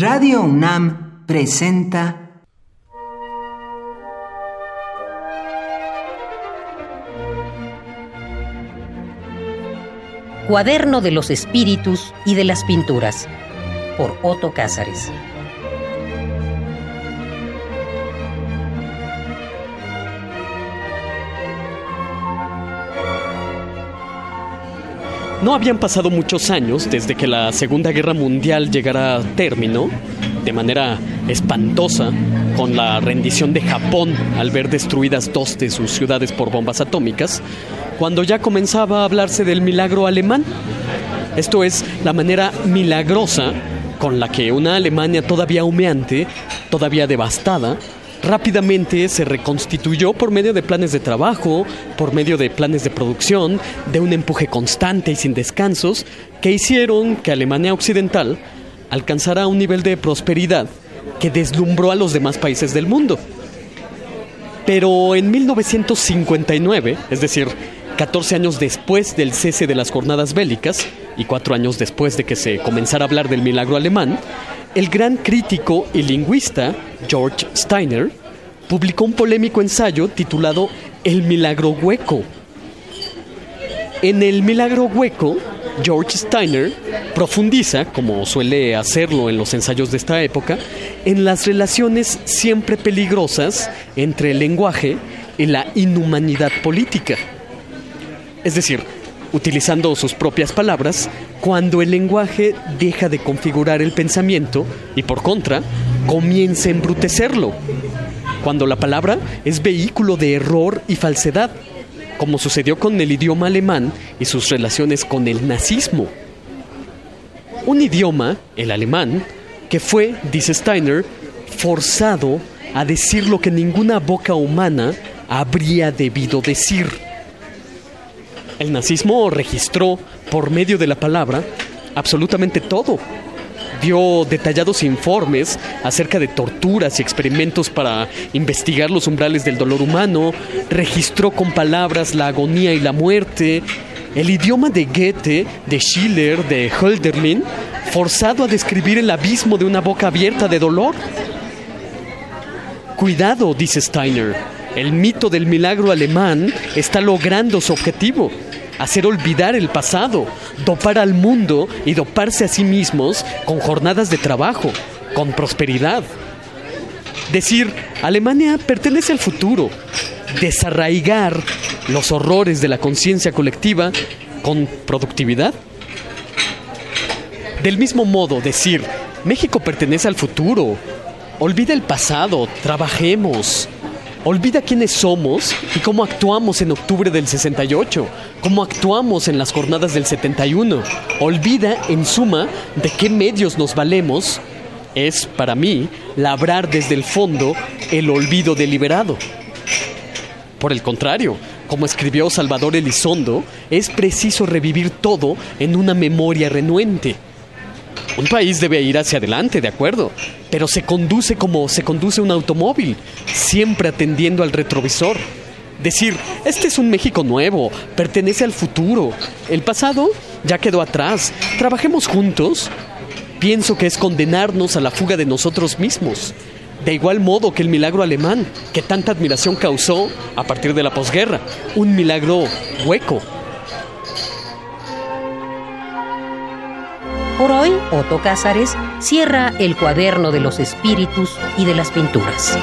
Radio UNAM presenta Cuaderno de los Espíritus y de las Pinturas por Otto Cázares. No habían pasado muchos años desde que la Segunda Guerra Mundial llegara a término, de manera espantosa, con la rendición de Japón al ver destruidas dos de sus ciudades por bombas atómicas, cuando ya comenzaba a hablarse del milagro alemán. Esto es la manera milagrosa con la que una Alemania todavía humeante, todavía devastada, rápidamente se reconstituyó por medio de planes de trabajo, por medio de planes de producción, de un empuje constante y sin descansos, que hicieron que Alemania Occidental alcanzara un nivel de prosperidad que deslumbró a los demás países del mundo. Pero en 1959, es decir, 14 años después del cese de las jornadas bélicas y cuatro años después de que se comenzara a hablar del milagro alemán, el gran crítico y lingüista George Steiner publicó un polémico ensayo titulado El milagro hueco. En el milagro hueco, George Steiner profundiza, como suele hacerlo en los ensayos de esta época, en las relaciones siempre peligrosas entre el lenguaje y la inhumanidad política. Es decir, utilizando sus propias palabras, cuando el lenguaje deja de configurar el pensamiento y por contra comienza a embrutecerlo. Cuando la palabra es vehículo de error y falsedad, como sucedió con el idioma alemán y sus relaciones con el nazismo. Un idioma, el alemán, que fue, dice Steiner, forzado a decir lo que ninguna boca humana habría debido decir el nazismo registró, por medio de la palabra, absolutamente todo. Dio detallados informes acerca de torturas y experimentos para investigar los umbrales del dolor humano, registró con palabras la agonía y la muerte, el idioma de Goethe, de Schiller, de Hölderlin, forzado a describir el abismo de una boca abierta de dolor. Cuidado, dice Steiner, el mito del milagro alemán está logrando su objetivo hacer olvidar el pasado, dopar al mundo y doparse a sí mismos con jornadas de trabajo, con prosperidad. Decir, Alemania pertenece al futuro, desarraigar los horrores de la conciencia colectiva con productividad. Del mismo modo, decir, México pertenece al futuro, olvida el pasado, trabajemos, Olvida quiénes somos y cómo actuamos en octubre del 68, cómo actuamos en las jornadas del 71. Olvida, en suma, de qué medios nos valemos. Es, para mí, labrar desde el fondo el olvido deliberado. Por el contrario, como escribió Salvador Elizondo, es preciso revivir todo en una memoria renuente un país debe ir hacia adelante, de acuerdo, pero se conduce como se conduce un automóvil, siempre atendiendo al retrovisor. Decir, este es un México nuevo, pertenece al futuro, el pasado ya quedó atrás, trabajemos juntos, pienso que es condenarnos a la fuga de nosotros mismos. De igual modo que el milagro alemán, que tanta admiración causó a partir de la posguerra, un milagro hueco, Por hoy, Otto Cázares cierra el cuaderno de los espíritus y de las pinturas.